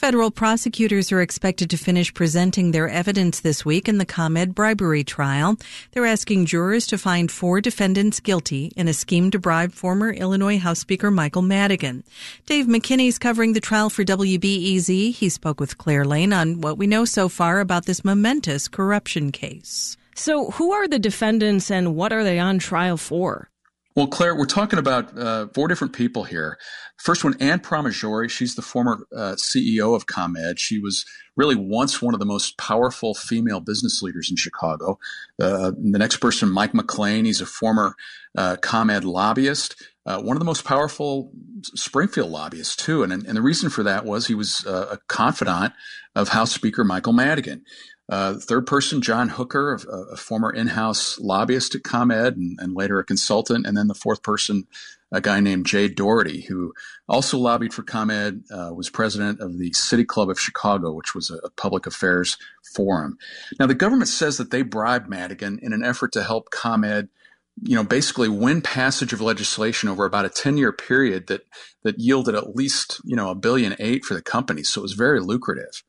Federal prosecutors are expected to finish presenting their evidence this week in the ComEd bribery trial. They're asking jurors to find four defendants guilty in a scheme to bribe former Illinois House Speaker Michael Madigan. Dave McKinney's covering the trial for WBEZ. He spoke with Claire Lane on what we know so far about this momentous corruption case. So, who are the defendants and what are they on trial for? Well, Claire, we're talking about uh, four different people here. First one, Anne Pramaggiore. She's the former uh, CEO of ComEd. She was really once one of the most powerful female business leaders in Chicago. Uh, the next person, Mike McClain. He's a former uh, ComEd lobbyist. Uh, one of the most powerful Springfield lobbyists, too. And, and the reason for that was he was uh, a confidant of House Speaker Michael Madigan. Uh, third person, John Hooker, a, a former in-house lobbyist at ComEd and, and, later a consultant. And then the fourth person, a guy named Jay Doherty, who also lobbied for ComEd, uh, was president of the City Club of Chicago, which was a, a, public affairs forum. Now, the government says that they bribed Madigan in an effort to help ComEd you know, basically win passage of legislation over about a 10 year period that, that yielded at least, you know, a billion eight for the company. So it was very lucrative.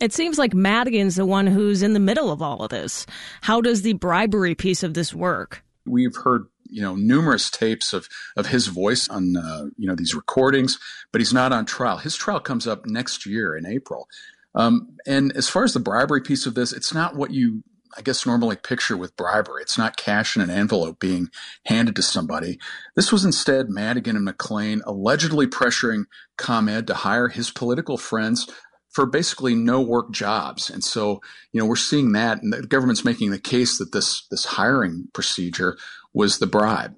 It seems like Madigan's the one who's in the middle of all of this. How does the bribery piece of this work? We've heard you know numerous tapes of of his voice on uh, you know these recordings, but he's not on trial. His trial comes up next year in April. Um, and as far as the bribery piece of this, it's not what you I guess normally picture with bribery. It's not cash in an envelope being handed to somebody. This was instead Madigan and McClain allegedly pressuring ComEd to hire his political friends for basically no work jobs. And so, you know, we're seeing that and the government's making the case that this this hiring procedure was the bribe.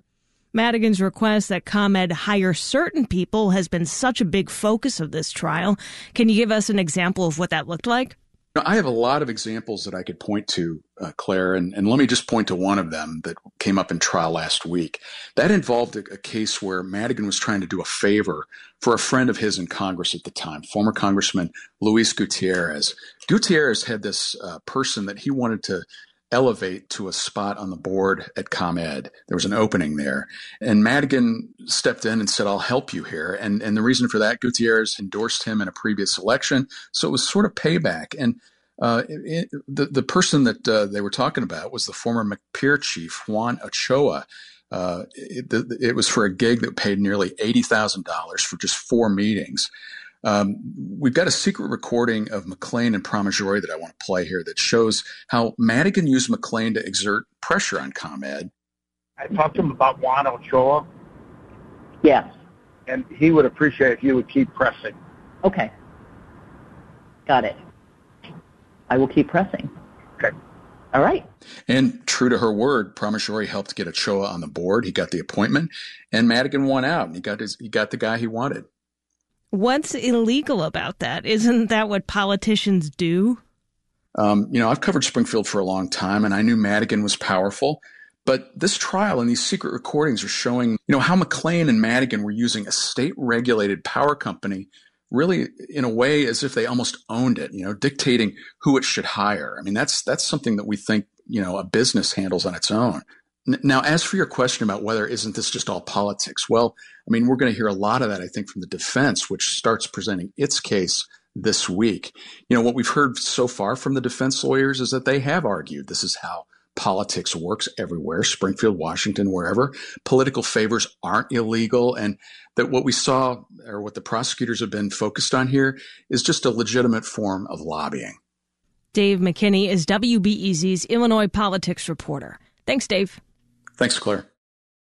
Madigan's request that ComEd hire certain people has been such a big focus of this trial. Can you give us an example of what that looked like? I have a lot of examples that I could point to, uh, Claire, and, and, let me just point to one of them that came up in trial last week. That involved a, a, case where Madigan was trying to do a favor for a friend of his in Congress at the time, former Congressman Luis Gutierrez. Gutierrez had this uh, person that he wanted to elevate to a spot on the board at ComEd. There was an opening there. And Madigan stepped in and said, I'll help you here. And, and the reason for that, Gutierrez endorsed him in a previous election. So it was sort of payback. And uh, it, the, the person that uh, they were talking about was the former McPier chief, Juan Ochoa. Uh, it, it, was for a gig that paid nearly $80,000 for just four meetings. Um, we've got a secret recording of McClain and Pramaggiore that I want to play here that shows how Madigan used McClain to exert pressure on ComEd. I talked to him about Juan Ochoa. Yes. And he would appreciate if you would keep pressing. Okay. Got it. I will keep pressing. Okay. All right. And true to her word, Pramaggiore helped get Ochoa on the board. He got the appointment, and Madigan won out. And he got his, he got the guy he wanted. What's illegal about that? Isn't that what politicians do? Um, you know, I've covered Springfield for a long time, and I knew Madigan was powerful. But this trial and these secret recordings are showing, you know, how McClain and Madigan were using a state-regulated power company really in a way as if they almost owned it, you know, dictating who it should hire. I mean, that's that's something that we think, you know, a business handles on its own. Now, as for your question about whether isn't this just all politics? Well, I mean, we're going to hear a lot of that, I think, from the defense, which starts presenting its case this week. You know, what we've heard so far from the defense lawyers is that they have argued this is how politics works everywhere, Springfield, Washington, wherever. Political favors aren't illegal. And that what we saw, or what the prosecutors have been focused on here, is just a legitimate form of lobbying. Dave McKinney is WBEZ's Illinois politics reporter. Thanks, Dave. Thanks, Claire.